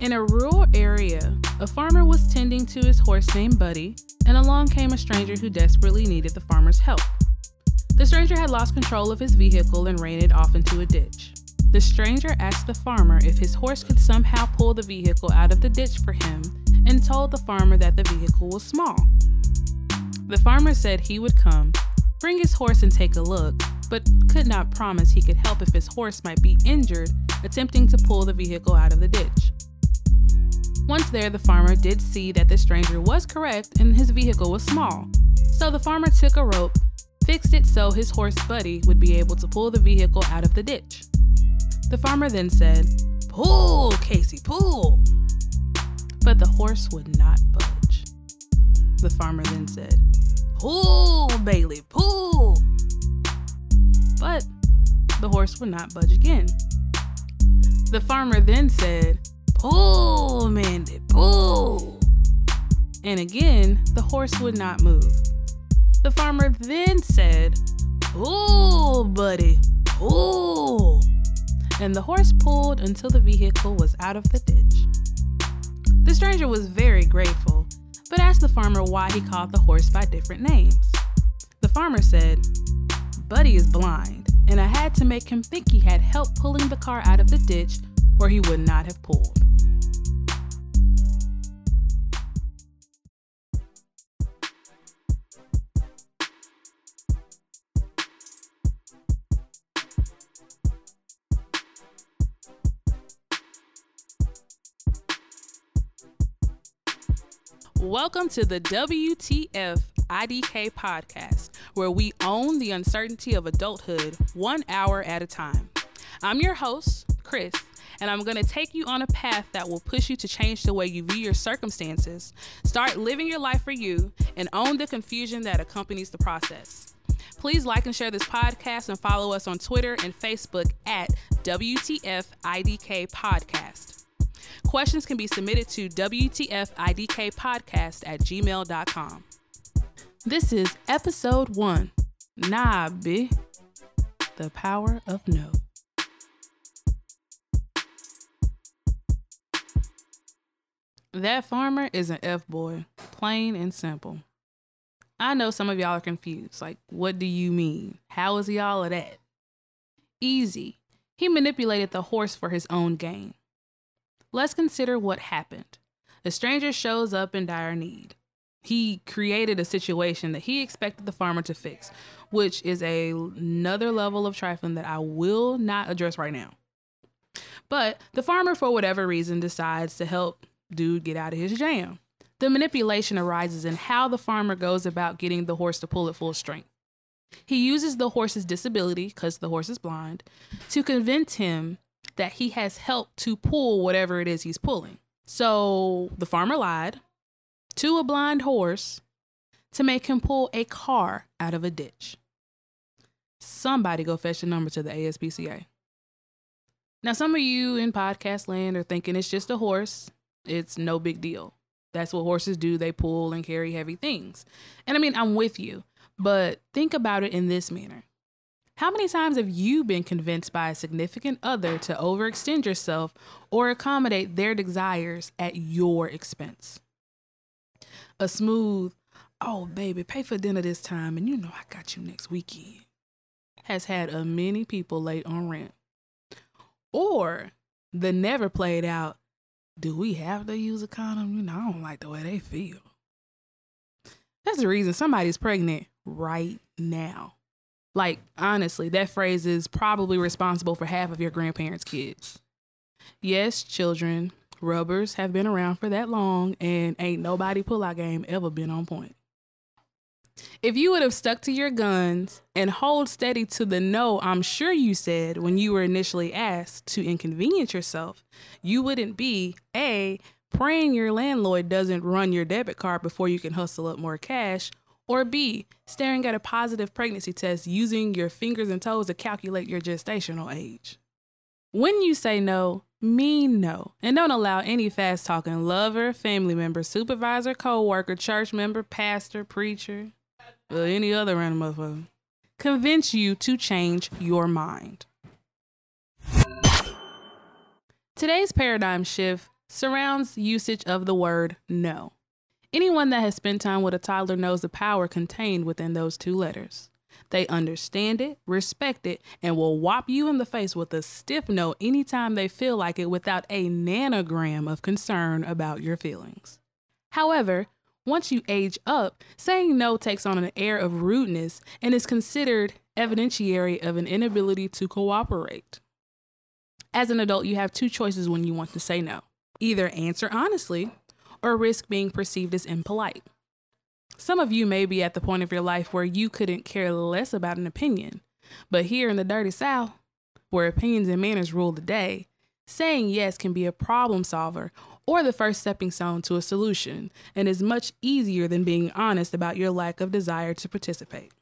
In a rural area, a farmer was tending to his horse named Buddy, and along came a stranger who desperately needed the farmer's help. The stranger had lost control of his vehicle and ran it off into a ditch. The stranger asked the farmer if his horse could somehow pull the vehicle out of the ditch for him and told the farmer that the vehicle was small. The farmer said he would come, bring his horse and take a look, but could not promise he could help if his horse might be injured attempting to pull the vehicle out of the ditch. Once there, the farmer did see that the stranger was correct and his vehicle was small. So the farmer took a rope, fixed it so his horse Buddy would be able to pull the vehicle out of the ditch. The farmer then said, Pull, Casey, pull! But the horse would not budge. The farmer then said, Pull, Bailey, pull! But the horse would not budge again. The farmer then said, Pull, Mandy, pull. And again, the horse would not move. The farmer then said, Pull, buddy, pull. And the horse pulled until the vehicle was out of the ditch. The stranger was very grateful, but asked the farmer why he called the horse by different names. The farmer said, Buddy is blind, and I had to make him think he had help pulling the car out of the ditch, or he would not have pulled. Welcome to the WTF IDK podcast, where we own the uncertainty of adulthood one hour at a time. I'm your host, Krys, and I'm going to take you on a path that will push you to change the way you view your circumstances, start living your life for you, and own the confusion that accompanies the process. Please like and share this podcast and follow us on Twitter and Facebook at WTFIDK Podcast. Questions can be submitted to WTFIDKpodcast at gmail.com. This is episode one. Nah, B. The power of no. That farmer is an F boy, plain and simple. I know some of y'all are confused. Like, what do you mean? How is he all of that? Easy. He manipulated the horse for his own gain. Let's consider what happened. A stranger shows up in dire need. He created a situation that he expected the farmer to fix, which is a, another level of trifling that I will not address right now. But the farmer, for whatever reason, decides to help dude get out of his jam. The manipulation arises in how the farmer goes about getting the horse to pull at full strength. He uses the horse's disability, because the horse is blind, to convince him that he has helped to pull whatever it is he's pulling. So the farmer lied to a blind horse to make him pull a car out of a ditch. Somebody go fetch the number to the ASPCA. Now, some of you in podcast land are thinking it's just a horse, it's no big deal. That's what horses do. They pull and carry heavy things. And I mean, I'm with you, but think about it in this manner how many times have you been convinced by a significant other to overextend yourself or accommodate their desires at your expense? A smooth, oh, baby, pay for dinner this time and you know I got you next weekend has had a many people late on rent. Or the never played out, do we have to use a condom? You know, I don't like the way they feel. That's the reason somebody's pregnant right now. Like, honestly, that phrase is probably responsible for half of your grandparents' kids. Yes, children, rubbers have been around for that long, and ain't nobody pullout game ever been on point. If you would have stuck to your guns and hold steady to the no, I'm sure you said when you were initially asked to inconvenience yourself, you wouldn't be A, praying your landlord doesn't run your debit card before you can hustle up more cash, or B, staring at a positive pregnancy test using your fingers and toes to calculate your gestational age. When you say no, mean no. And don't allow any fast talking lover, family member, supervisor, co worker, church member, pastor, preacher, or any other random motherfucker convince you to change your mind. Today's paradigm shift surrounds usage of the word no. Anyone that has spent time with a toddler knows the power contained within those two letters. They understand it, respect it, and will whop you in the face with a stiff no anytime they feel like it without a nanogram of concern about your feelings. However, once you age up, saying no takes on an air of rudeness and is considered evidentiary of an inability to cooperate. As an adult, you have two choices when you want to say no either answer honestly or risk being perceived as impolite. Some of you may be at the point of your life where you couldn't care less about an opinion, but here in the dirty South, where opinions and manners rule the day, saying yes can be a problem solver or the first stepping stone to a solution and is much easier than being honest about your lack of desire to participate.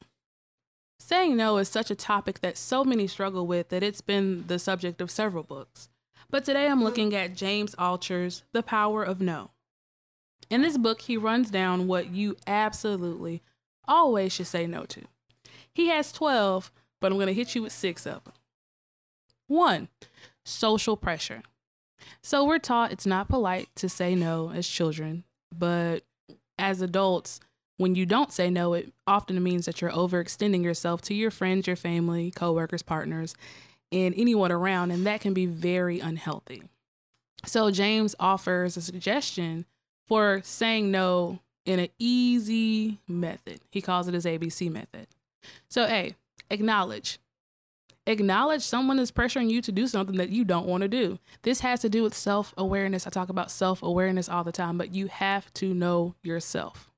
Saying no is such a topic that so many struggle with that it's been the subject of several books. But today I'm looking at James Altucher's The Power of No. In this book, he runs down what you absolutely always should say no to. He has 12, but I'm going to hit you with six of them. One, social pressure. So we're taught it's not polite to say no as children, but as adults, when you don't say no, it often means that you're overextending yourself to your friends, your family, coworkers, partners, and anyone around, and that can be very unhealthy. So James offers a suggestion for saying no in an easy method. He calls it his ABC method. So, A, acknowledge. Acknowledge someone is pressuring you to do something that you don't want to do. This has to do with self awareness. I talk about self awareness all the time, but you have to know yourself.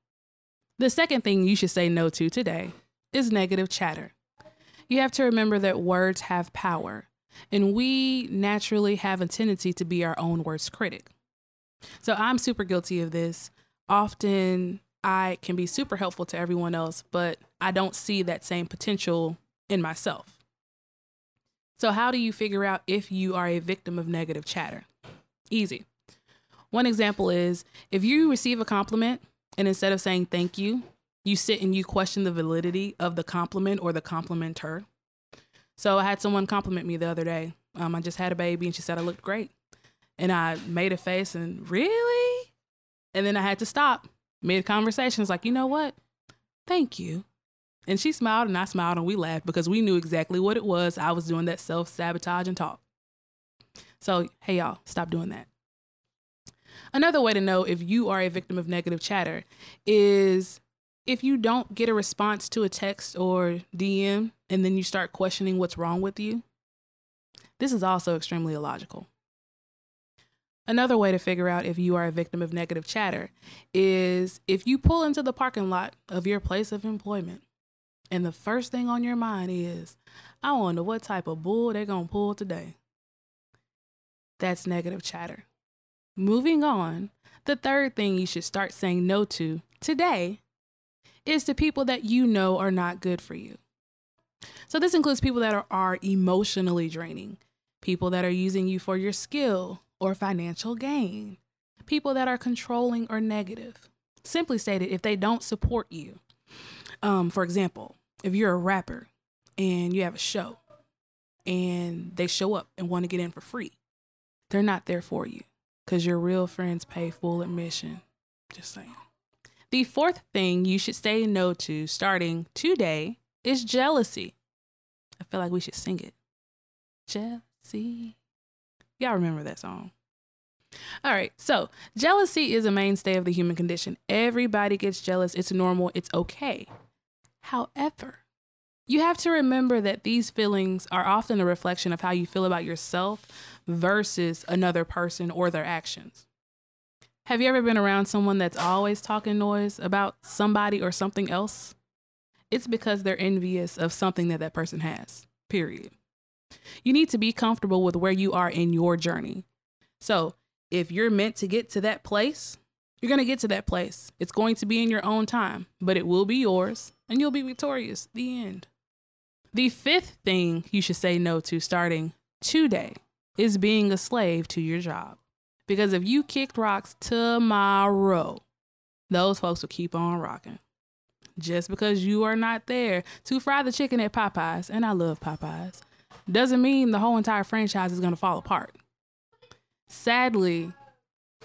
The second thing you should say no to today is negative chatter. You have to remember that words have power, and we naturally have a tendency to be our own worst critic. So I'm super guilty of this. Often I can be super helpful to everyone else, but I don't see that same potential in myself. So, how do you figure out if you are a victim of negative chatter? Easy. One example is if you receive a compliment and instead of saying thank you, you sit and you question the validity of the compliment or the complimenter. So, I had someone compliment me the other day. Um, I just had a baby and she said I looked great. And I made a face and really? And then I had to stop mid conversation. It's like, you know what? Thank you. And she smiled and I smiled and we laughed because we knew exactly what it was. I was doing that self sabotage and talk. So, hey, y'all, stop doing that. Another way to know if you are a victim of negative chatter is if you don't get a response to a text or DM and then you start questioning what's wrong with you. This is also extremely illogical. Another way to figure out if you are a victim of negative chatter is if you pull into the parking lot of your place of employment and the first thing on your mind is, I wonder what type of bull they're going to pull today. That's negative chatter. Moving on, the third thing you should start saying no to today is to people that you know are not good for you. So, this includes people that are, are emotionally draining, people that are using you for your skill or financial gain, people that are controlling or negative. Simply stated, if they don't support you, um, for example, if you're a rapper and you have a show and they show up and want to get in for free, they're not there for you because your real friends pay full admission. Just saying. The fourth thing you should say no to starting today is jealousy. I feel like we should sing it. Jealousy. Y'all remember that song. All right, so jealousy is a mainstay of the human condition. Everybody gets jealous. It's normal, it's okay. However, you have to remember that these feelings are often a reflection of how you feel about yourself versus another person or their actions. Have you ever been around someone that's always talking noise about somebody or something else? It's because they're envious of something that that person has, period. You need to be comfortable with where you are in your journey. So, if you're meant to get to that place, you're going to get to that place. It's going to be in your own time, but it will be yours and you'll be victorious. The end. The fifth thing you should say no to starting today is being a slave to your job. Because if you kicked rocks tomorrow, those folks will keep on rocking. Just because you are not there to fry the chicken at Popeyes, and I love Popeyes, doesn't mean the whole entire franchise is going to fall apart. Sadly,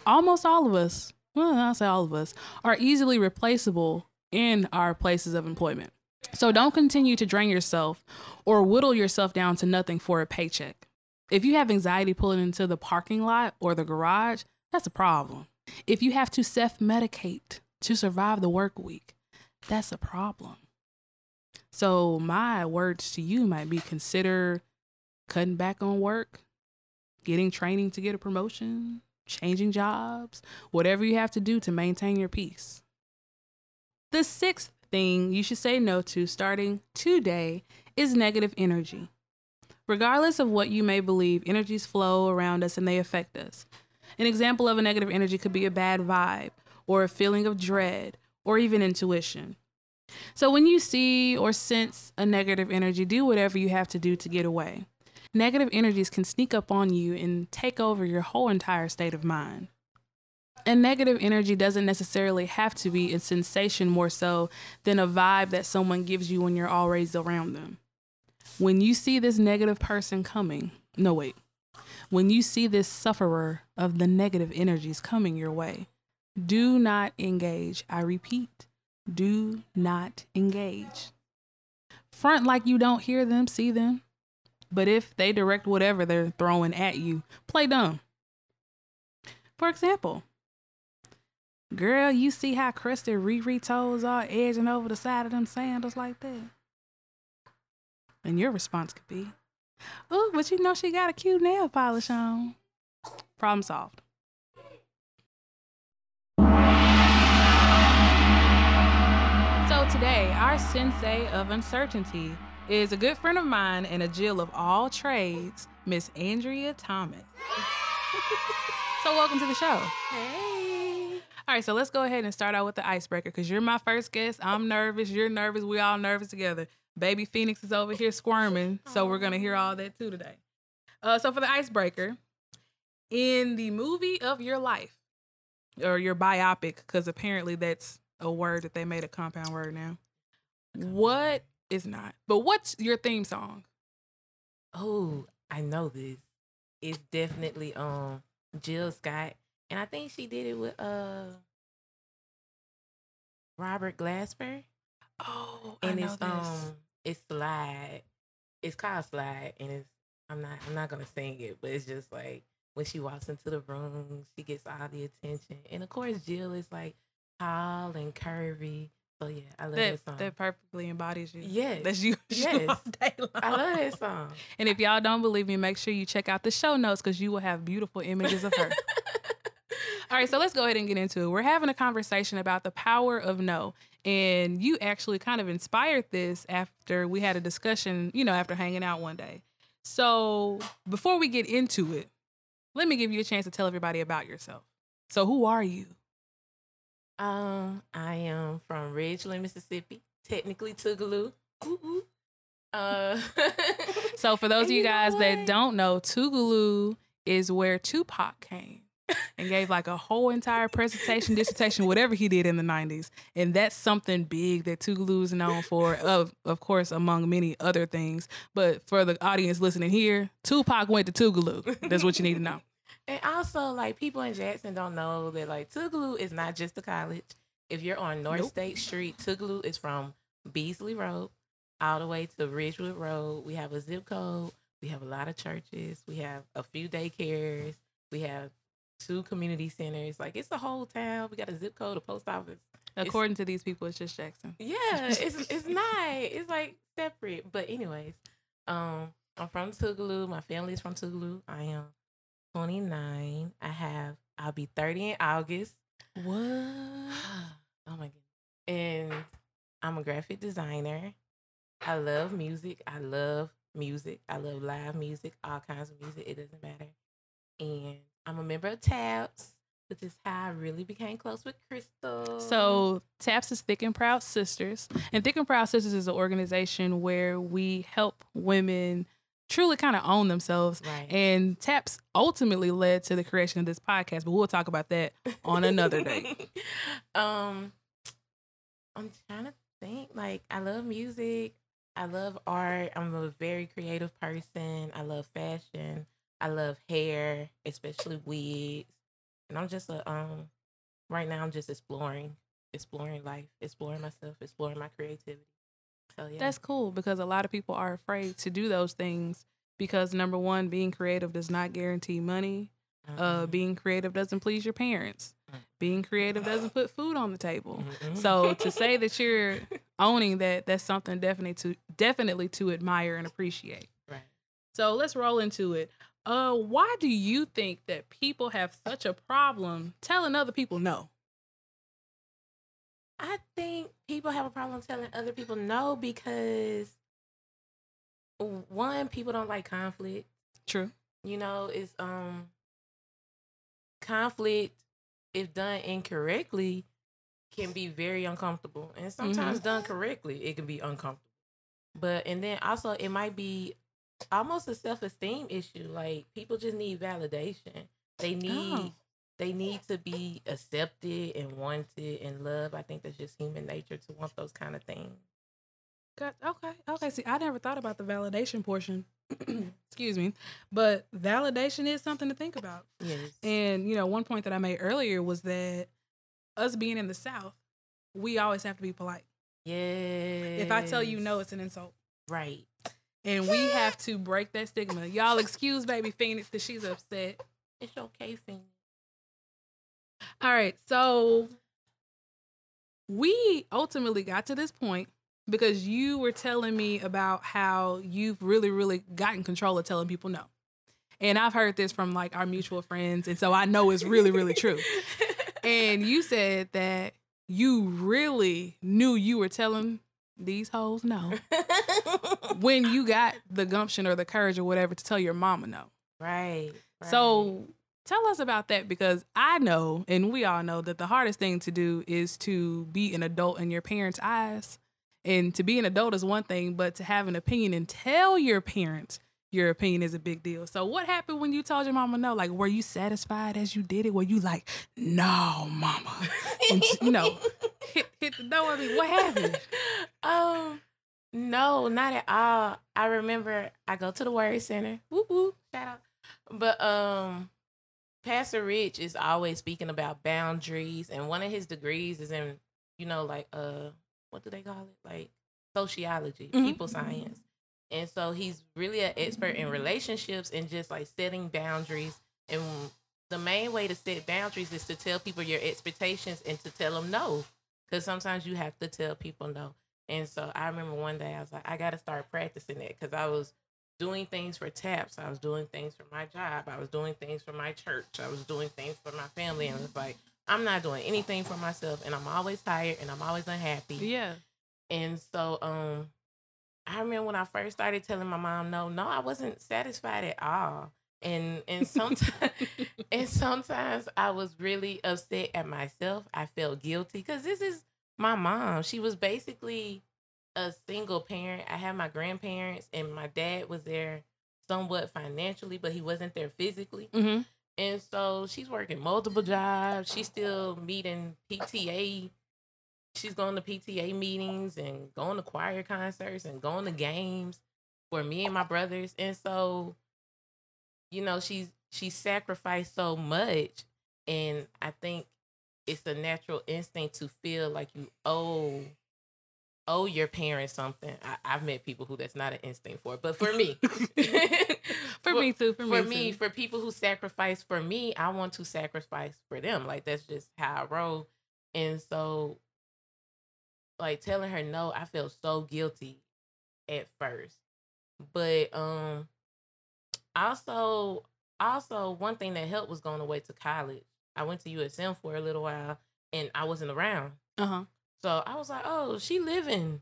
almost all of us, well, I'll say all of us, are easily replaceable in our places of employment. So don't continue to drain yourself or whittle yourself down to nothing for a paycheck. If you have anxiety pulling into the parking lot or the garage, that's a problem. If you have to self medicate to survive the work week, that's a problem. So, my words to you might be consider cutting back on work, getting training to get a promotion, changing jobs, whatever you have to do to maintain your peace. The sixth thing you should say no to starting today is negative energy. Regardless of what you may believe, energies flow around us and they affect us. An example of a negative energy could be a bad vibe, or a feeling of dread, or even intuition. So when you see or sense a negative energy, do whatever you have to do to get away. Negative energies can sneak up on you and take over your whole entire state of mind. And negative energy doesn't necessarily have to be a sensation more so than a vibe that someone gives you when you're always around them. When you see this negative person coming, no, wait. When you see this sufferer of the negative energies coming your way, do not engage. I repeat, do not engage. Front like you don't hear them, see them. But if they direct whatever they're throwing at you, play dumb. For example, girl, you see how crusted Riri toes are edging over the side of them sandals like that? And your response could be, Oh, but you know she got a cute nail polish on. Problem solved. So today, our sensei of uncertainty is a good friend of mine and a Jill of all trades, Miss Andrea Thomas. so welcome to the show. Hey. All right, so let's go ahead and start out with the icebreaker because you're my first guest. I'm nervous. You're nervous. We all nervous together. Baby Phoenix is over here squirming, so we're gonna hear all that too today. Uh, so for the icebreaker, in the movie of your life or your biopic, because apparently that's a word that they made a compound word now. What is not? But what's your theme song? Oh, I know this. It's definitely um Jill Scott. And I think she did it with uh Robert Glasper. Oh, And I know it's this. um it's slide. It's called slide and it's I'm not I'm not gonna sing it, but it's just like when she walks into the room, she gets all the attention. And of course Jill is like tall and curvy. So yeah, I love that, that song. that perfectly embodies you. Yes. That's you, you Yes. long. I love that song. And if y'all don't believe me, make sure you check out the show notes because you will have beautiful images of her. All right, so let's go ahead and get into it. We're having a conversation about the power of no. And you actually kind of inspired this after we had a discussion, you know, after hanging out one day. So before we get into it, let me give you a chance to tell everybody about yourself. So who are you? Um, I am from Ridgeland, Mississippi. Technically Tougaloo. Ooh, ooh. Uh, So for those of you you know guys that don't know, Tougaloo is where Tupac came and gave like a whole entire presentation, dissertation, whatever he did in the 90s. And that's something big that Tougaloo is known for, of of course, among many other things. But for the audience listening here, Tupac went to Tougaloo. That's what you need to know. And also, like people in Jackson don't know that like Tougaloo is not just a college. If you're on North Nope. State Street, Tougaloo is from Beasley Road all the way to Ridgewood Road. We have a zip code. We have a lot of churches. We have a few daycares. We have two community centers. Like it's a whole town. We got a zip code, a post office. According to these people, it's just Jackson. Yeah, it's it's not. It's like separate. But anyways, um, I'm from Tougaloo. My family is from Tougaloo. I am 29. I have I'll be 30 in August. What? oh my goodness. And I'm a graphic designer. I love music. I love music. I love live music, all kinds of music. It doesn't matter. And I'm a member of TAPS, which is how I really became close with Crystal. So TAPS is Thick and Proud Sisters. And Thick and Proud Sisters is an organization where we help women truly kind of own themselves. right. And TAPS ultimately led to the creation of this podcast, but we'll talk about that on another day. um, I'm trying to think. Like, I love music. I love art. I'm a very creative person. I love fashion. I love hair, especially wigs. And I'm just a um right now I'm just exploring, exploring life, exploring myself, exploring my creativity. Yeah. That's cool because a lot of people are afraid to do those things because number one, being creative does not guarantee money. Uh, Mhm. being creative doesn't please your parents. Mm. Being creative doesn't put food on the table. Mhm. So to say that you're owning that, that's something definitely to definitely to admire and appreciate. right. So let's roll into it. Uh, why do you think that people have such a problem telling other people no? I think people have a problem telling other people no because one, people don't like conflict. True. You know, it's um conflict if done incorrectly can be very uncomfortable. And sometimes done correctly, it can be uncomfortable. But and then also it might be almost a self-esteem issue. Like people just need validation. They need Oh. They need to be accepted and wanted and loved. I think that's just human nature to want those kind of things. Okay. Okay. See, I never thought about the validation portion. Excuse me. But validation is something to think about. Yes. And, you know, one point that I made earlier was that us being in the South, we always have to be polite. Yeah. If I tell you no, it's an insult. right. And we have to break that stigma. Y'all excuse baby Phoenix because she's upset. It's okay, Phoenix. All right. So we ultimately got to this point because you were telling me about how you've really, really gotten control of telling people no. And I've heard this from like our mutual friends. And so I know it's really, really true. And you said that you really knew you were telling these hoes no when you got the gumption or the courage or whatever to tell your mama no. right, right. So tell us about that because I know, and we all know, that the hardest thing to do is to be an adult in your parents' eyes. And to be an adult is one thing, but to have an opinion and tell your parents your opinion is a big deal. So what happened when you told your mama no? Like, were you satisfied as you did it? Were you like, no, mama? And, you know, hit, hit the door. I mean, what happened? um, no, not at all. I remember I go to the Word Center. Whoop whoop, shout out. But um, Pastor Rich is always speaking about boundaries, and one of his degrees is in, you know, like uh, what do they call it? Like sociology, Mhm. people science. And so he's really an expert in relationships and just like setting boundaries. And the main way to set boundaries is to tell people your expectations and to tell them no. Because sometimes you have to tell people no. And so I remember one day I was like, I got to start practicing that because I was doing things for TAPS. I was doing things for my job. I was doing things for my church. I was doing things for my family. And it's like, I'm not doing anything for myself. And I'm always tired and I'm always unhappy. Yeah. And so um I remember when I first started telling my mom no, no, I wasn't satisfied at all. And and sometimes and sometimes I was really upset at myself. I felt guilty cuz this is my mom. She was basically a single parent. I had my grandparents and my dad was there somewhat financially, but he wasn't there physically. Mm-hmm. And so she's working multiple jobs. She's still meeting PTA. She's going to PTA meetings and going to choir concerts and going to games for me and my brothers. And so, you know, she's she sacrificed so much. And I think it's a natural instinct to feel like you owe owe your parents something. I, I've met people who that's not an instinct for, but for me, For me too. For, for me, me, too. for people who sacrifice for me, I want to sacrifice for them. Like that's just how I roll. And so, like telling her no, I felt so guilty at first. But um, also, also one thing that helped was going away to college. I went to USM for a little while, and I wasn't around. Uh So I was like, oh, she living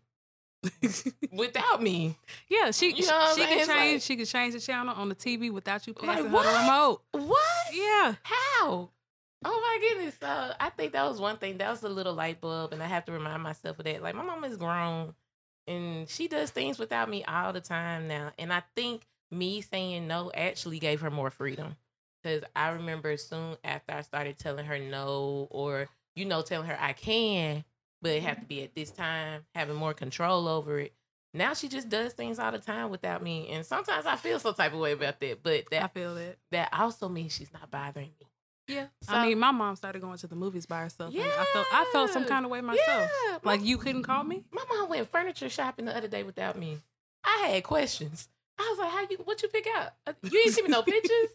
without me. yeah, she You know I'm she can change like- she can change the channel on the TV without you Like, passing her what? the remote. What? Yeah. How? Oh my goodness. So I think that was one thing. That was a little light bulb. And I have to remind myself of that. Like my mom is grown and she does things without me all the time now. And I think me saying no actually gave her more freedom. Cause I remember soon after I started telling her no or, you know, telling her I can, but it have to be at this time, having more control over it. Now she just does things all the time without me. And sometimes I feel some type of way about that. But I that feel that. that also means she's not bothering me. Yeah. So- I mean, my mom started going to the movies by herself. and I felt I felt some kind of way myself. Yeah, Like my- you couldn't call me? My mom went furniture shopping the other day without me. I had questions. I was like, "How you? What you pick out? Uh, You ain't seen me no pictures.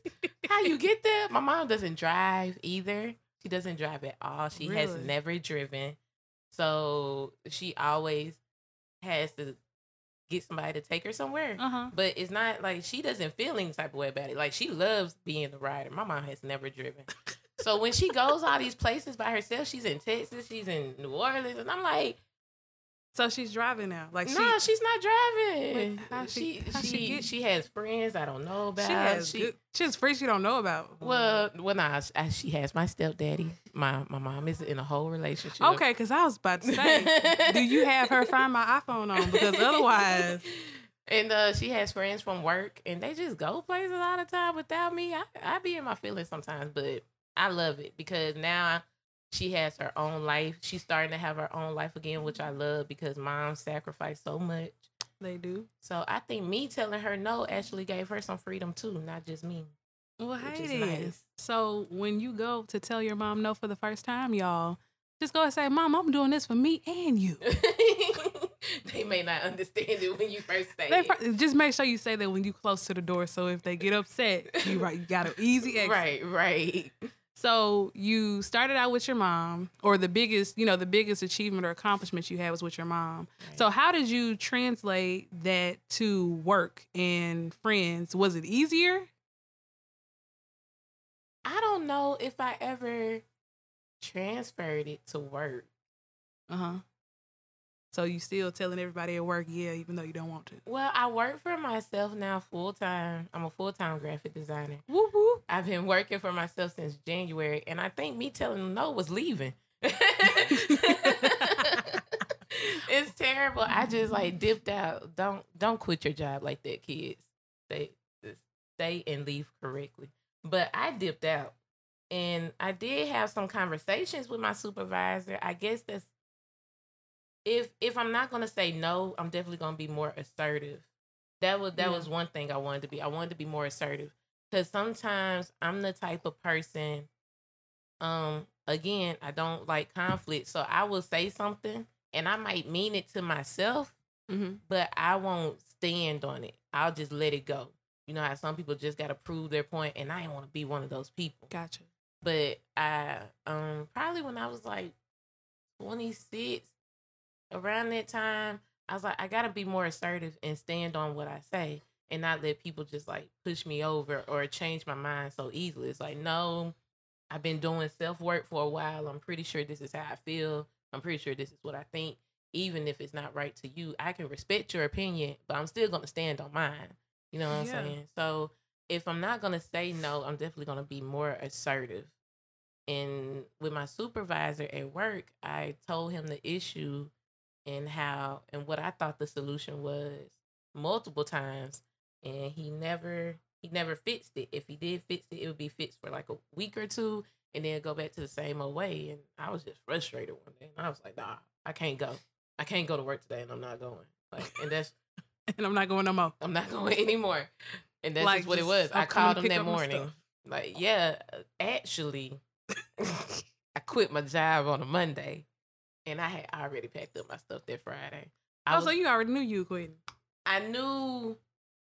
How you get there?" My mom doesn't drive either. She doesn't drive at all. She has never driven, so she always has to get somebody to take her somewhere. Uh-huh. But it's not like she doesn't feel any type of way about it. Like she loves being the rider. My mom has never driven. so when she goes all these places by herself, she's in Texas, she's in New Orleans, and I'm like, So she's driving now. Like no, she she's not driving. How she she- how she she she, has friends I don't know about. she has She- good, she has friends you don't know about. well, well, nah, uh, she has my stepdaddy. My my mom is in a whole relationship. Okay, because I was about to say, do you have her find my iPhone on? Because otherwise, And uh, she has friends from work, and they just go places all the time without me. I I be in my feelings sometimes, but I love it because now she has her own life. She's starting to have her own life again, which I love because mom sacrificed so much. they do. So I think me telling her no actually gave her some freedom too, not just me. Well, hey is then. nice. So when you go to tell your mom no for the first time, y'all, just go and say, "Mom, I'm doing this for me and you." they may not understand it when you first say They it. just make sure you say that when you close to the door. So if they get upset, you right, you got an easy exit. Right, right. So you started out with your mom, or the biggest, you know, the biggest achievement or accomplishment you had was with your mom. So how did you translate that to work and friends? Was it easier? I don't know if I ever transferred it to work. Uh huh. So you still telling everybody at work, yeah, even though you don't want to. Well, I work for myself now full time. I'm a full time graphic designer. Whoop. I've been working for myself since January, and I think me telling them no was leaving. it's terrible. I just like dipped out. Don't don't quit your job like that, kids. Stay stay and leave correctly. But I dipped out, and I did have some conversations with my supervisor. I guess that's if if I'm not gonna say no, I'm definitely gonna be more assertive. That was that Yeah. was one thing I wanted to be. I wanted to be more assertive because sometimes I'm the type of person. Um, again, I don't like conflict, so I will say something and I might mean it to myself, Mm-hmm. but I won't stand on it. I'll just let it go. You know how some people just got to prove their point, and I didn't want to be one of those people. Gotcha. But I, um, probably when I was like 26, around that time, I was like, I gotta be more assertive and stand on what I say, and not let people just like push me over or change my mind so easily. It's like, no, I've been doing self work for a while. I'm pretty sure this is how I feel. I'm pretty sure this is what I think. Even if it's not right to you, I can respect your opinion, but I'm still gonna stand on mine. You know what Yeah. I'm saying? So if I'm not gonna say no, I'm definitely gonna be more assertive. And with my supervisor at work, I told him the issue and how and what I thought the solution was multiple times, and he never he never fixed it. If he did fix it, it would be fixed for like a week or two, and then go back to the same old way. And I was just frustrated one day, and I was like, Nah, I can't go. I can't go to work today, and I'm not going. Like, and that's And I'm not going no more. I'm not going anymore. And that's Like, just what it was. I'm I called him that morning. Like, yeah, actually, I quit my job on a Monday, and I had already packed up my stuff that Friday. I Oh, was, so you already knew you were quitting. I knew,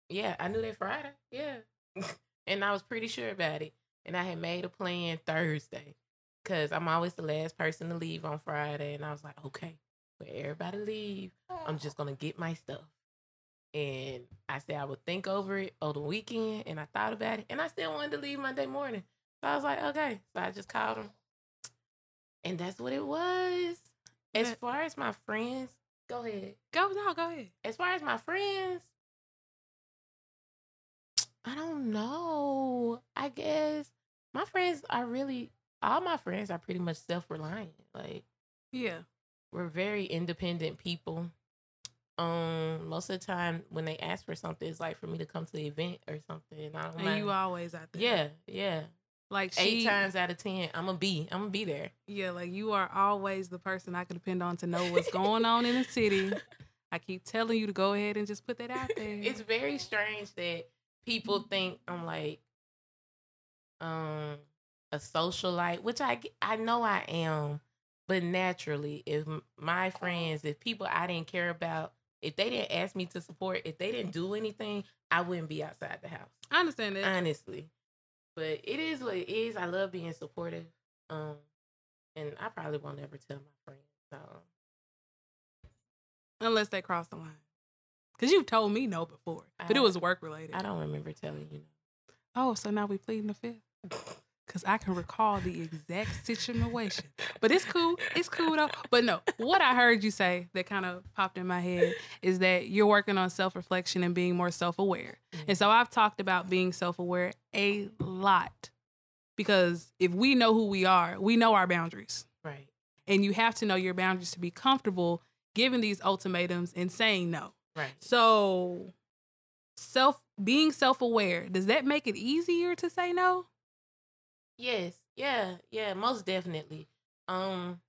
yeah, I knew that Friday, yeah, and I was pretty sure about it. And I had made a plan Thursday, cause I'm always the last person to leave on Friday, and I was like, okay, when everybody leave, I'm just gonna get my stuff. And I said I would think over it over the weekend, and I thought about it, and I still wanted to leave Monday morning. So I was like, okay. So I just called him, and that's what it was. As far as my friends, go ahead. Go no, go ahead. As far as my friends, I don't know. I guess my friends are really all my friends are pretty much self reliant. Like Yeah. we're very independent people. Um, most of the time when they ask for something, it's like for me to come to the event or something. And I don't And you always out there. yeah, yeah. Like Eight times out of ten, I'm gonna be. I'm gonna be there. Yeah, like you are always the person I can depend on to know what's going on in the city. I keep telling you to go ahead and just put that out there. it's very strange that people think I'm like, um, a socialite, which I I know I am, but naturally, if my friends, if people I didn't care about, if they didn't ask me to support, if they didn't do anything, I wouldn't be outside the house. I understand that. Honestly, but it is what it is. I love being supportive, um, and I probably won't ever tell my friends. So Unless they cross the line. Because you've told me no before, but it was work related. I don't remember telling you. No. Oh, so now we pleading the fifth? Because I can recall the exact situation. But it's cool. It's cool though. But no, what I heard you say that kind of popped in my head is that you're working on self reflection and being more self aware. And mm-hmm. so I've talked about being self aware a lot. Because if we know who we are, we know our boundaries. Right. And you have to know your boundaries to be comfortable giving these ultimatums and saying no. Right. So self being self-aware, does that make it easier to say no? Yes. Yeah. Yeah. Most definitely. Um,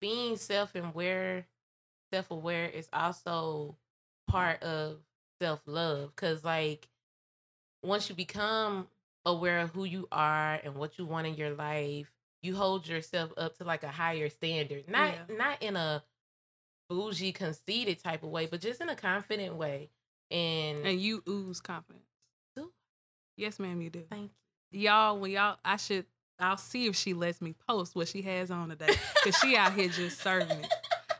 being self-aware, self-aware is also part of self-love. Cause like once you become aware of who you are and what you want in your life, you hold yourself up to like a higher standard. Not Yeah. not in a bougie, conceited type of way, but just in a confident way. And, And you ooze confidence. Do Yes, ma'am, you do. thank Y'all, when y'all I should I'll see if she lets me post what she has on today. Cause she out here just serving it.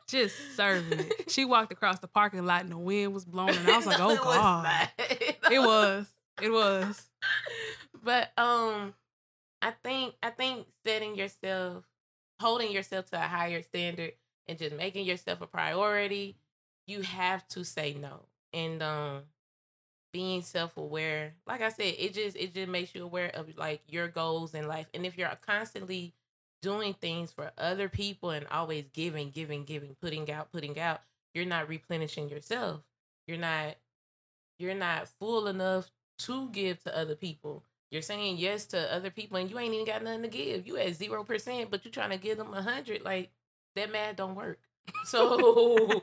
Just serving it. She walked across the parking lot and the wind was blowing and I was like, No, oh it God. not. It was. It was. but um i think i think setting yourself holding yourself to a higher standard and just making yourself a priority you have to say no and um being self-aware like i said it just it just makes you aware of like your goals in life and if you're constantly doing things for other people and always giving giving giving putting out putting out you're not replenishing yourself you're not you're not full enough to give to other people. You're saying yes to other people and you ain't even got nothing to give. You at zero percent, but you're trying to give them a hundred. Like that math don't work. So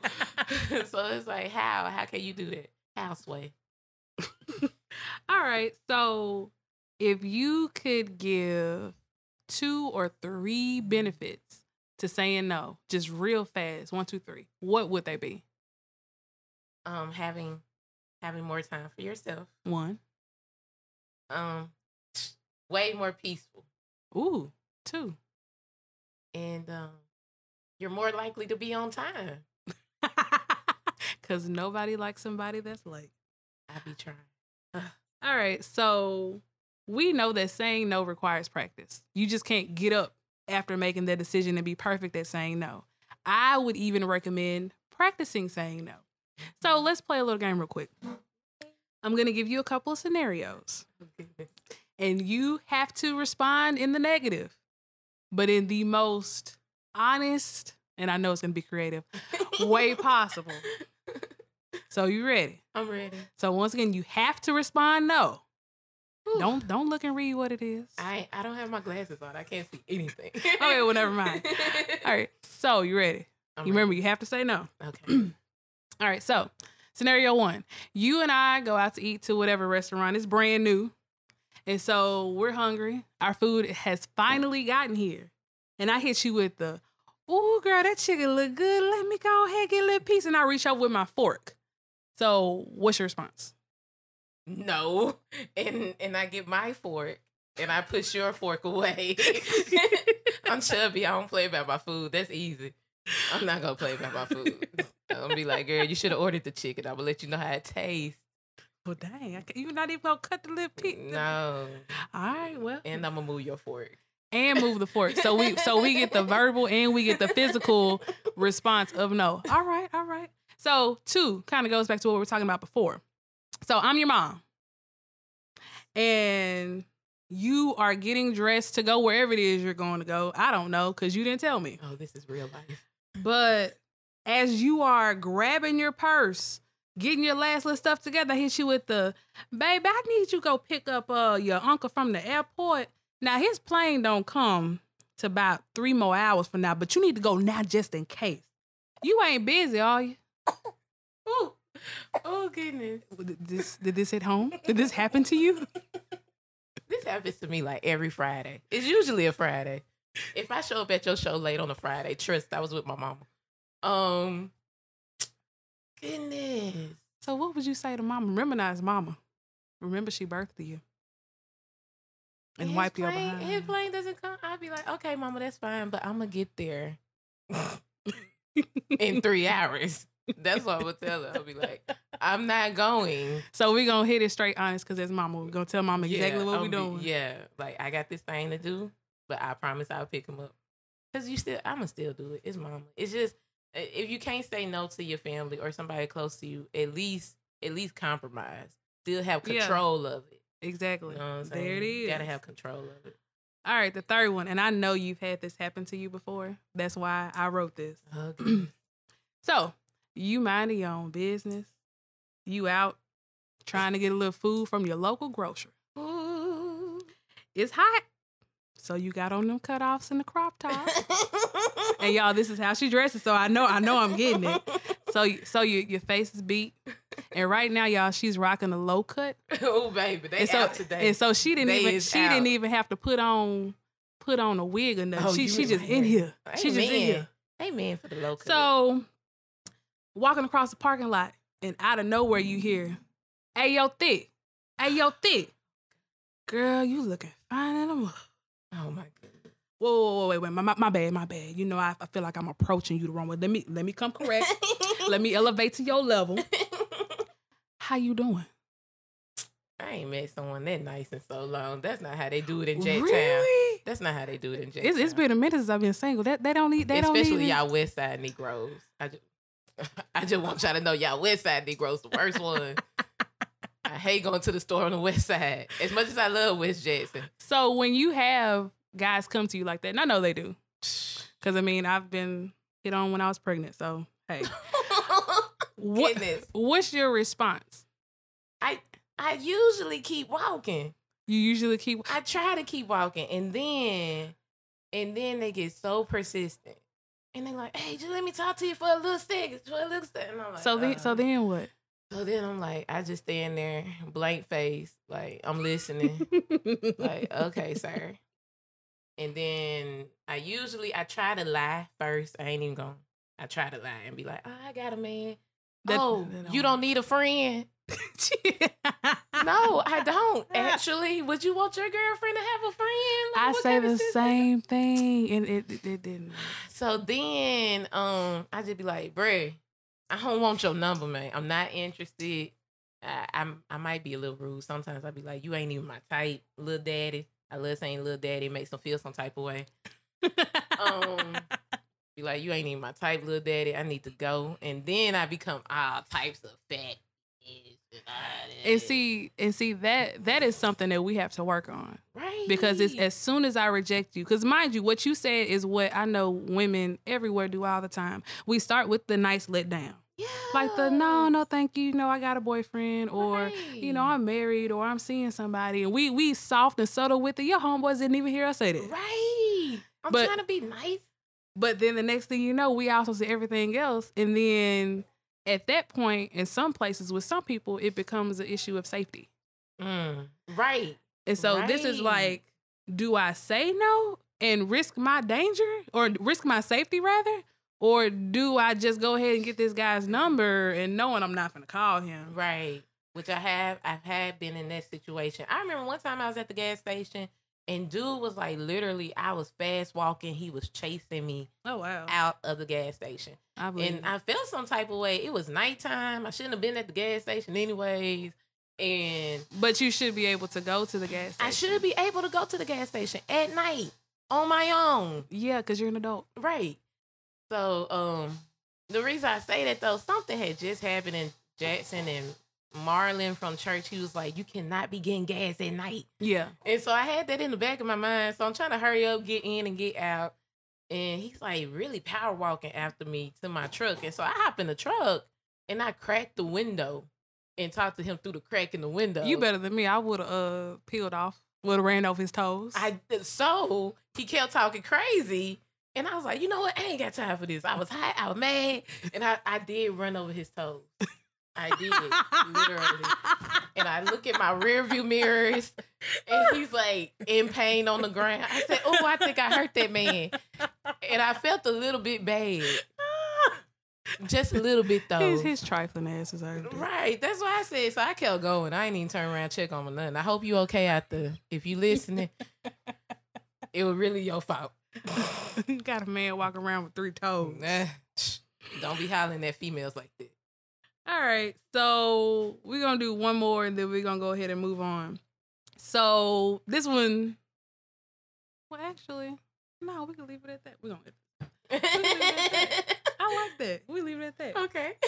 so it's like how? How can you do that? Houseway. All right. So if you could give two or three benefits to saying no, just real fast, one, two, three, what would they be? Um having having more time for yourself. One. Um way more peaceful. Ooh, two. And um you're more likely to be on time. Because nobody likes somebody that's late. I be trying. All right. So we know that saying no requires practice. You just can't get up after making that decision and be perfect at saying no. I would even recommend practicing saying no. So let's play a little game real quick. I'm going to give you a couple of scenarios, and you have to respond in the negative, but in the most honest, and I know it's going to be creative, way possible. So you ready? I'm ready. So once again, you have to respond no. Don't don't look and read what it is. I I don't have my glasses on. I can't see anything. Okay, well, never mind. All right. So you ready? I'm you remember you have to say no. Okay. All right. So scenario one: you and I go out to eat to whatever restaurant. It's brand new, and so we're hungry. Our food has finally gotten here, and I hit you with the, "Ooh, girl, that chicken look good. Let me go ahead and get a little piece." And I reach out with my fork. So what's your response? no, and and I get my fork and I push your fork away. I'm chubby. I don't play about my food. That's easy. I'm not gonna play about my food. I'm gonna be like, girl, you should have ordered the chicken. I'm gonna let you know how it tastes. Well, dang, I can't, you're not even gonna cut the little piece. No, All right, well, and I'm gonna move your fork. and move the fork. So we so we get the verbal and we get the physical response of no. All right, all right. So two kind of goes back to what we were talking about before. So I'm your mom. And you are getting dressed to go wherever it is you're going to go. I don't know because you didn't tell me. Oh, this is real life. But as you are grabbing your purse, getting your last little stuff together, I hit you with the baby, I need you to go pick up uh your uncle from the airport. Now his plane don't come to about three more hours from now, but you need to go now just in case. You ain't busy, are you? Oh, goodness. Did this did this hit home? Did this happen to you? This happens to me like every Friday. It's usually a Friday. If I show up at your show late on a Friday, trust I was with my mama. Um, goodness. So what would you say to mama? It's mama. Remember she birthed you. And His wipe your plane, His plane doesn't come. I'd be like, okay, mama, that's fine, but I'm gonna get there in three hours. That's what I would tell her. I'll be like, I'm not going. So we gonna hit it straight honest because it's mama. We're gonna tell mama exactly Yeah, what we I'ma doing. yeah, like I got this thing to do, but I promise I'll pick him up. Cause you still, I'ma still do it. It's mama. It's just if you can't say no to your family or somebody close to you, at least at least compromise. Still have Yeah. control of it. Exactly. You know what I'm there it is. You gotta have control of it. All right, the third one, and I know you've had this happen to you before. That's why I wrote this. Oh, goodness. So you minding your own business. You out trying to get a little food from your local grocery. Ooh. It's hot. So you got on them cutoffs and the crop top. and y'all, this is how she dresses. So I know, I know I'm getting it. So, so your your face is beat, and right now, y'all, she's rocking a low cut. oh baby, they and so, out today. and so she didn't They even she out. didn't even have to put on put on a wig or nothing. Oh, she you she just in here. here. She just in here. Amen for the local. So walking across the parking lot, and out of nowhere you hear, "Hey yo, thick, hey yo, thick, girl, you looking fine in a mother." oh my god! Whoa, whoa, whoa, wait, wait, my, my, my bad, my bad. You know, I, I feel like I'm approaching you the wrong way. Let me let me come correct. let me elevate to your level. How you doing? I ain't met someone that nice in so long. That's not how they do it in J Town. Really? That's not how they do it in J It's, it's been a minute since I've been single. That they don't need. They don't Especially even. y'all West Side Negroes. I just, I just want y'all to know y'all West Side Negroes the worst one. I hate going to the store on the West Side. As much as I love West Jackson. So when you have guys come to you like that, and I know they do, because I mean I've been hit on when I was pregnant. So hey, what, Goodness. what's your response? I I usually keep walking. You usually keep. I try to keep walking, and then and then they get so persistent, and they're like, "Hey, just let me talk to you for a little second, for a little second." And I'm like, So then, so "Uh." then what? so then I'm like, I just stand there, blank face, like I'm listening, like okay, sir. And then I usually I try to lie first. I ain't even going. to I try to lie and be like, oh, I got a man. That- oh, that you don't need a friend. No, I don't. Actually, would you want your girlfriend to have a friend? Like, I say the same thing, and it, it, it didn't. So then, um, I just be like, bruh, I don't want your number, man. I'm not interested. I, I'm, I might be a little rude. Sometimes I'd be like, you ain't even my type, little daddy. I love saying little daddy. It makes them feel some type of way. Um, be like, you ain't even my type, little daddy. I need to go. And then I become all types of fat. that. And see, and see that that is something that we have to work on. right? because it's as soon as I reject you, because mind you, what you said is what I know women everywhere do all the time. We start with the nice let down, yeah. like the no, no, thank you, no, I got a boyfriend, or you know, I'm married, or I'm seeing somebody, and we we soft and subtle with it. Your homeboys didn't even hear us say that, Right. I'm But- trying to be nice. but then the next thing you know, we also say everything else, and then at that point, in some places with some people, it becomes an issue of safety. Mm, right. And so this is like, do I say no and risk my danger or risk my safety rather? Or do I just go ahead and get this guy's number and knowing I'm not gonna call him? Right. Which I have I've had been in that situation. I remember one time I was at the gas station and dude was like literally I was fast walking, he was chasing me Oh wow. out of the gas station. I And I felt some type of way. It was nighttime. I shouldn't have been at the gas station anyways. And but you should be able to go to the gas station. I should be able to go to the gas station at night on my own. Yeah, because you're an adult. Right. So, um, the reason I say that though, something had just happened in Jackson and Marlon from church. He was like, "You cannot be getting gas at night," Yeah. and so I had that in the back of my mind. So I'm trying to hurry up, get in, and get out. And he's like really power walking after me to my truck, and so I hop in the truck and I crack the window and talk to him through the crack in the window. You better than me. I would have uh peeled off. Would have ran off his toes. I so he kept talking crazy, and I was like, you know what? I ain't got time for this. I was hot, I was mad, and I I did run over his toes. I did literally, and I look at my rear view mirrors, and he's like in pain on the ground. I said, "Oh, I think I hurt that man," and I felt a little bit bad, just a little bit though. his, his trifling ass is hurt. Right, that's why I said. So I kept going. I ain't even turn around check on him nothing. I hope you okay out there. If you listening, it was really your fault. You got a man walking around with three toes. Nah, don't be hollering at females like that. All right, so we're gonna do one more, and then we're gonna go ahead and move on. So this one, well, actually, no, we can leave it at that. We're gonna. I like that. We leave it at that. okay.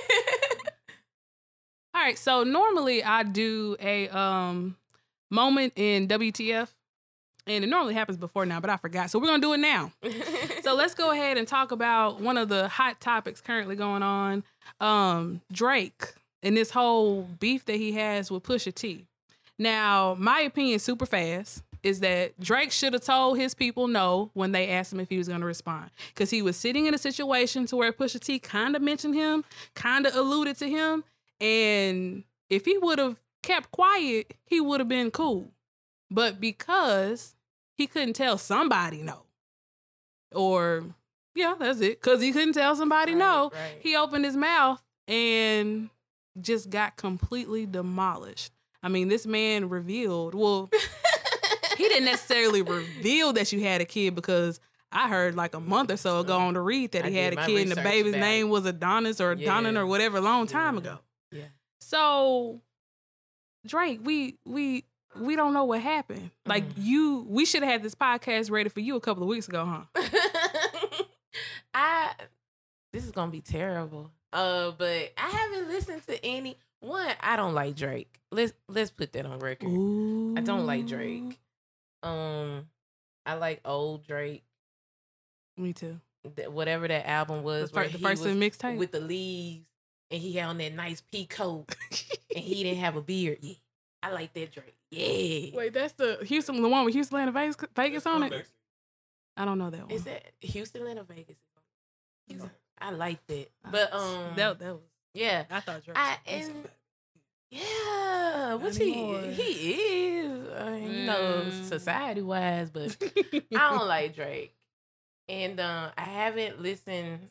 All right, so normally I do a um moment in WTF, and it normally happens before now, but I forgot. So we're gonna do it now. So let's go ahead and talk about one of the hot topics currently going on. Um, Drake and this whole beef that he has with Pusha T. Now, my opinion, super fast, is that Drake should have told his people no when they asked him if he was going to respond, because he was sitting in a situation to where Pusha T kind of mentioned him, kind of alluded to him, and if he would have kept quiet, he would have been cool. But because he couldn't tell somebody no, or yeah, that's it, because he couldn't tell somebody no, Right, right. he opened his mouth and just got completely demolished. I mean, this man revealed, well, he didn't necessarily reveal that you had a kid because I heard like a month or so ago on the read that I he had a kid and the baby's about name was Adonis or Adonin Yeah. or whatever a long time Yeah. ago. Yeah. So Drake, we we we don't know what happened. Like Mhm. you we should have had this podcast ready for you a couple of weeks ago, huh? I this is gonna be terrible. Uh, but I haven't listened to any one. I don't like Drake. Let's let's put that on record. Ooh. I don't like Drake. Um, I like old Drake. Me too. That whatever that album was, fir- where the he first was mixtape. with the leaves, and he had on that nice pea coat, and he didn't have a beard. Yeah, I like that Drake. Yeah, Wait, that's the Houston, the one with Houston, Atlanta, Vegas, Vegas on it. I don't know that one. is that Houston, Atlanta, Vegas? Houston. I like that, but um, that that was. yeah, I thought Drake. I- was and- Yeah, Not what's he? He is, I mean, you know, Mm. society wise, but I don't like Drake, and uh, I haven't listened.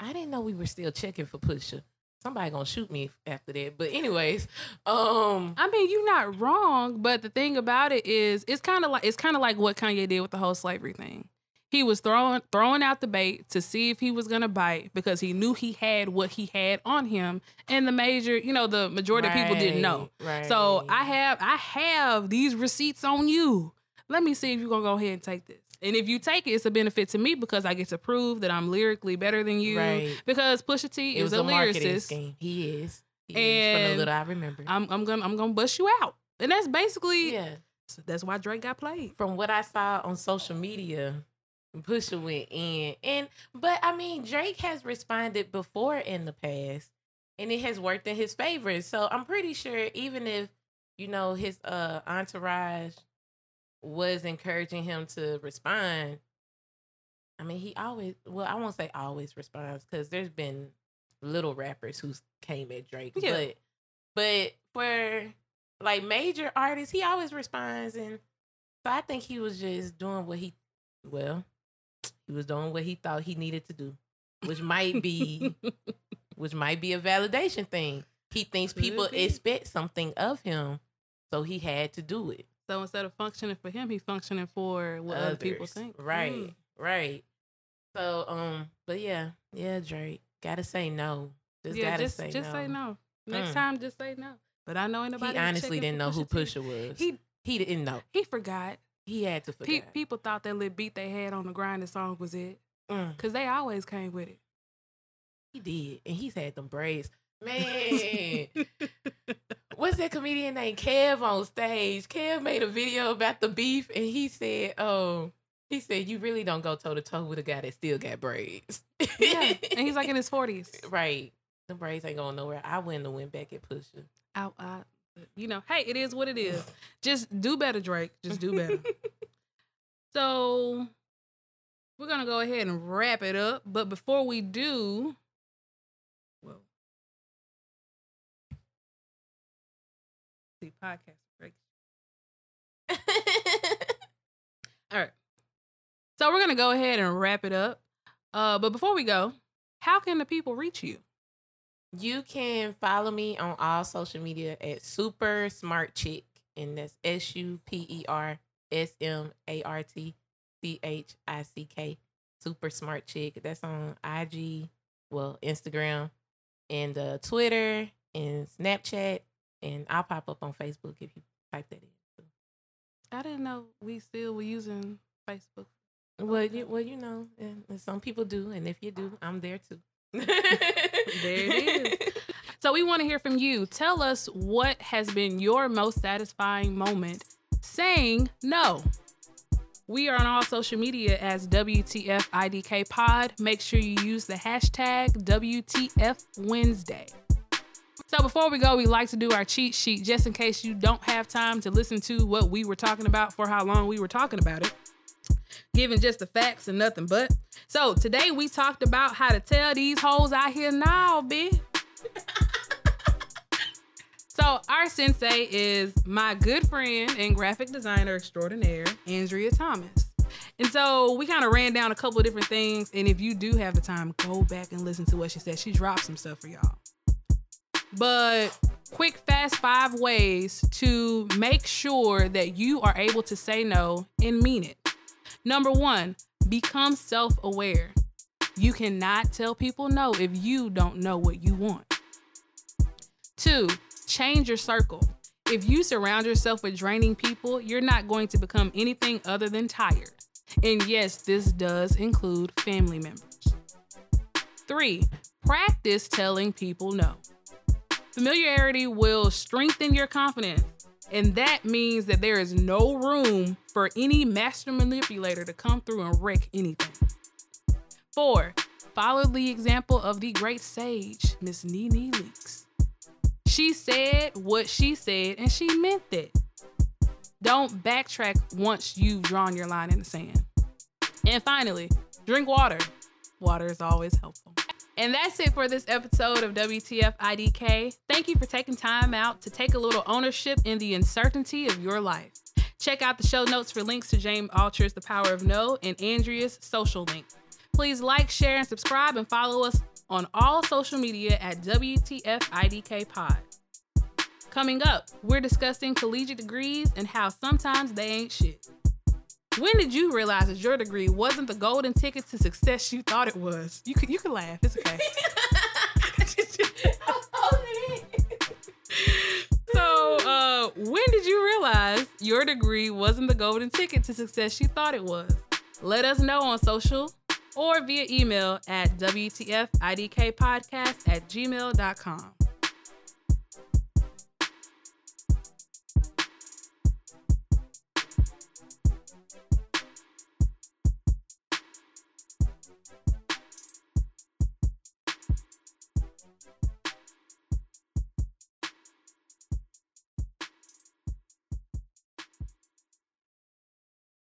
I didn't know we were still checking for Pusha. Somebody gonna shoot me after that. But anyways, um, I mean, you're not wrong, but the thing about it is, it's kind of like it's kind of like what Kanye did with the whole slavery thing. He was throwing throwing out the bait to see if he was gonna bite because he knew he had what he had on him, and the major, you know, the majority of people didn't know. Right. So I have I have these receipts on you. Let me see if you're gonna go ahead and take this. And if you take it, it's a benefit to me because I get to prove that I'm lyrically better than you. Right. Because Pusha T It is a a lyricist. scheme. He is. He is from And the little I remember. I'm I'm gonna I'm gonna bust you out. And that's basically yeah. that's why Drake got played. from what I saw on social media, Pusha went in, and but I mean Drake has responded before in the past, and it has worked in his favor. So I'm pretty sure even if you know his uh entourage was encouraging him to respond, I mean he always well I won't say always responds because there's been little rappers who came at Drake, Yeah. but but for like major artists, he always responds and. So I think he was just doing what he, well, he was doing what he thought he needed to do, which might be, which might be a validation thing. He thinks people expect something of him, so he had to do it. So instead of functioning for him, he's functioning for what other people think. Right, Mm. right. So, um, but yeah, yeah, Drake, gotta say no. Just yeah, gotta just say just no. say no. Next Mm. time, just say no. But I know ain't nobody. He honestly didn't know who T. Pusha was. He he didn't know. he forgot. He had to Pe- forget. people thought that little beat they had on the grinding song was it, Mm. cause they always came with it. He did, and he's had them braids. Man, what's that comedian named Kev on stage? Kev made a video about the beef, and he said, "Oh, he said you really don't go toe to toe with a guy that still got braids." yeah, and he's like in his forties. right. The braids ain't going nowhere. I wouldn't have went back at Pusha. I, I, you know, hey, it is what it is. Just do better, Drake. Just do better. so we're gonna go ahead and wrap it up. But before we do, see podcast break. All right. So we're gonna go ahead and wrap it up. Uh, but before we go, how can the people reach you? You can follow me on all social media at Super Smart Chick, and that's S U P E R S M A R T C H I C K. Super Smart Chick. That's on IG, well, Instagram, and uh, Twitter, and Snapchat, and I'll pop up on Facebook if you type that in. I didn't know we still were using Facebook. Oh, well, you, well, you know, and some people do, and if you do, I'm there too. there it is. So we want to hear from you. Tell us what has been your most satisfying moment saying no. We are on all social media as WTF IDK Pod. Make sure you use the hashtag WTF Wednesday. So before we go, we like to do our cheat sheet just in case you don't have time to listen to what we were talking about for how long we were talking about it. Giving just the facts and nothing but. So today we talked about how to tell these hoes out here now, bitch. So our sensei is my good friend and graphic designer extraordinaire, Andrea Thomas. And so we kind of ran down a couple of different things. And if you do have the time, go back and listen to what she said. She dropped some stuff for y'all. But quick, fast five ways to make sure that you are able to say no and mean it. Number one, become self aware. You cannot tell people no if you don't know what you want. Two, change your circle. If you surround yourself with draining people, you're not going to become anything other than tired. And yes, this does include family members. Three, practice telling people no. Familiarity will strengthen your confidence, and that means that there is no room for any master manipulator to come through and wreck anything. Four, follow the example of the great sage, Miss Nene Leakes. She said what she said, and she meant it. Don't backtrack once you've drawn your line in the sand. And finally, drink water. Water is always helpful. And that's it for this episode of WTF IDK. Thank you for taking time out to take a little ownership in the uncertainty of your life. Check out the show notes for links to James Altucher's The Power of No and Andrea's social link. Please like, share, and subscribe and follow us on all social media at WTF IDK Pod. Coming up, we're discussing collegiate degrees and how sometimes they ain't shit. When did you realize that your degree wasn't the golden ticket to success you thought it was? You can you can laugh. It's okay. so, uh, when did you realize your degree wasn't the golden ticket to success you thought it was? Let us know on social or via email at WTFIDKpodcast at gmail.com.